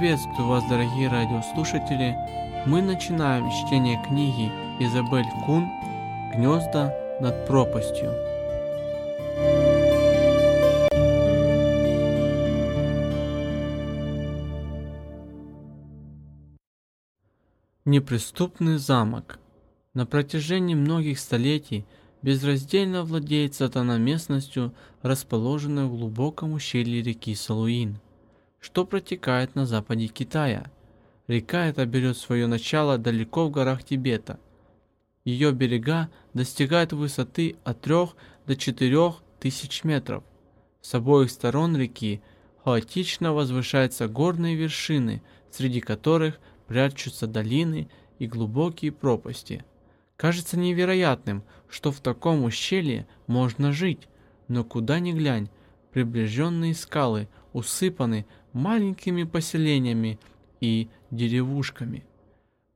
Приветствую вас, дорогие радиослушатели! Мы начинаем чтение книги Изабель Кун «Гнезда над пропастью». Неприступный замок. На протяжении многих столетий безраздельно владеет сатана местностью, расположенной в глубоком ущелье реки Салуин – что протекает на западе Китая. Река эта берет свое начало далеко в горах Тибета. Ее берега достигают высоты от 3 до 4 тысяч метров. С обоих сторон реки хаотично возвышаются горные вершины, среди которых прячутся долины и глубокие пропасти. Кажется невероятным, что в таком ущелье можно жить, но куда ни глянь, приближенные скалы усыпаны маленькими поселениями и деревушками.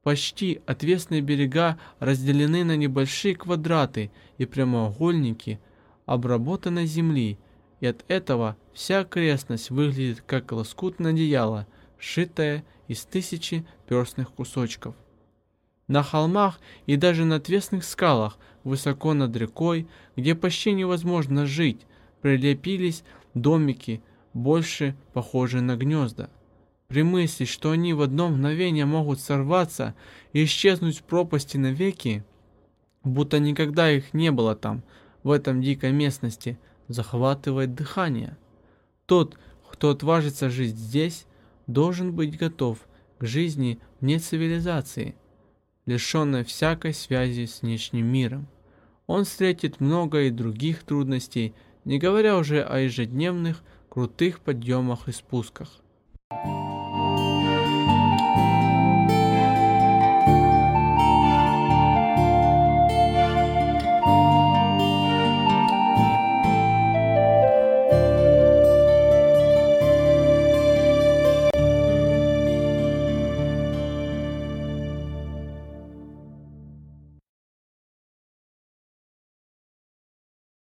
Почти отвесные берега разделены на небольшие квадраты и прямоугольники обработанной земли, и от этого вся окрестность выглядит как лоскутное одеяло, сшитое из тысячи перстных кусочков. На холмах и даже на отвесных скалах, высоко над рекой, где почти невозможно жить, прилепились домики, больше похожие на гнезда. При мысли, что они в одно мгновение могут сорваться и исчезнуть в пропасти навеки, будто никогда их не было там, в этом дикой местности, захватывает дыхание. Тот, кто отважится жить здесь, должен быть готов к жизни вне цивилизации, лишенной всякой связи с внешним миром. Он встретит много и других трудностей, не говоря уже о ежедневных крутых подъемах и спусках.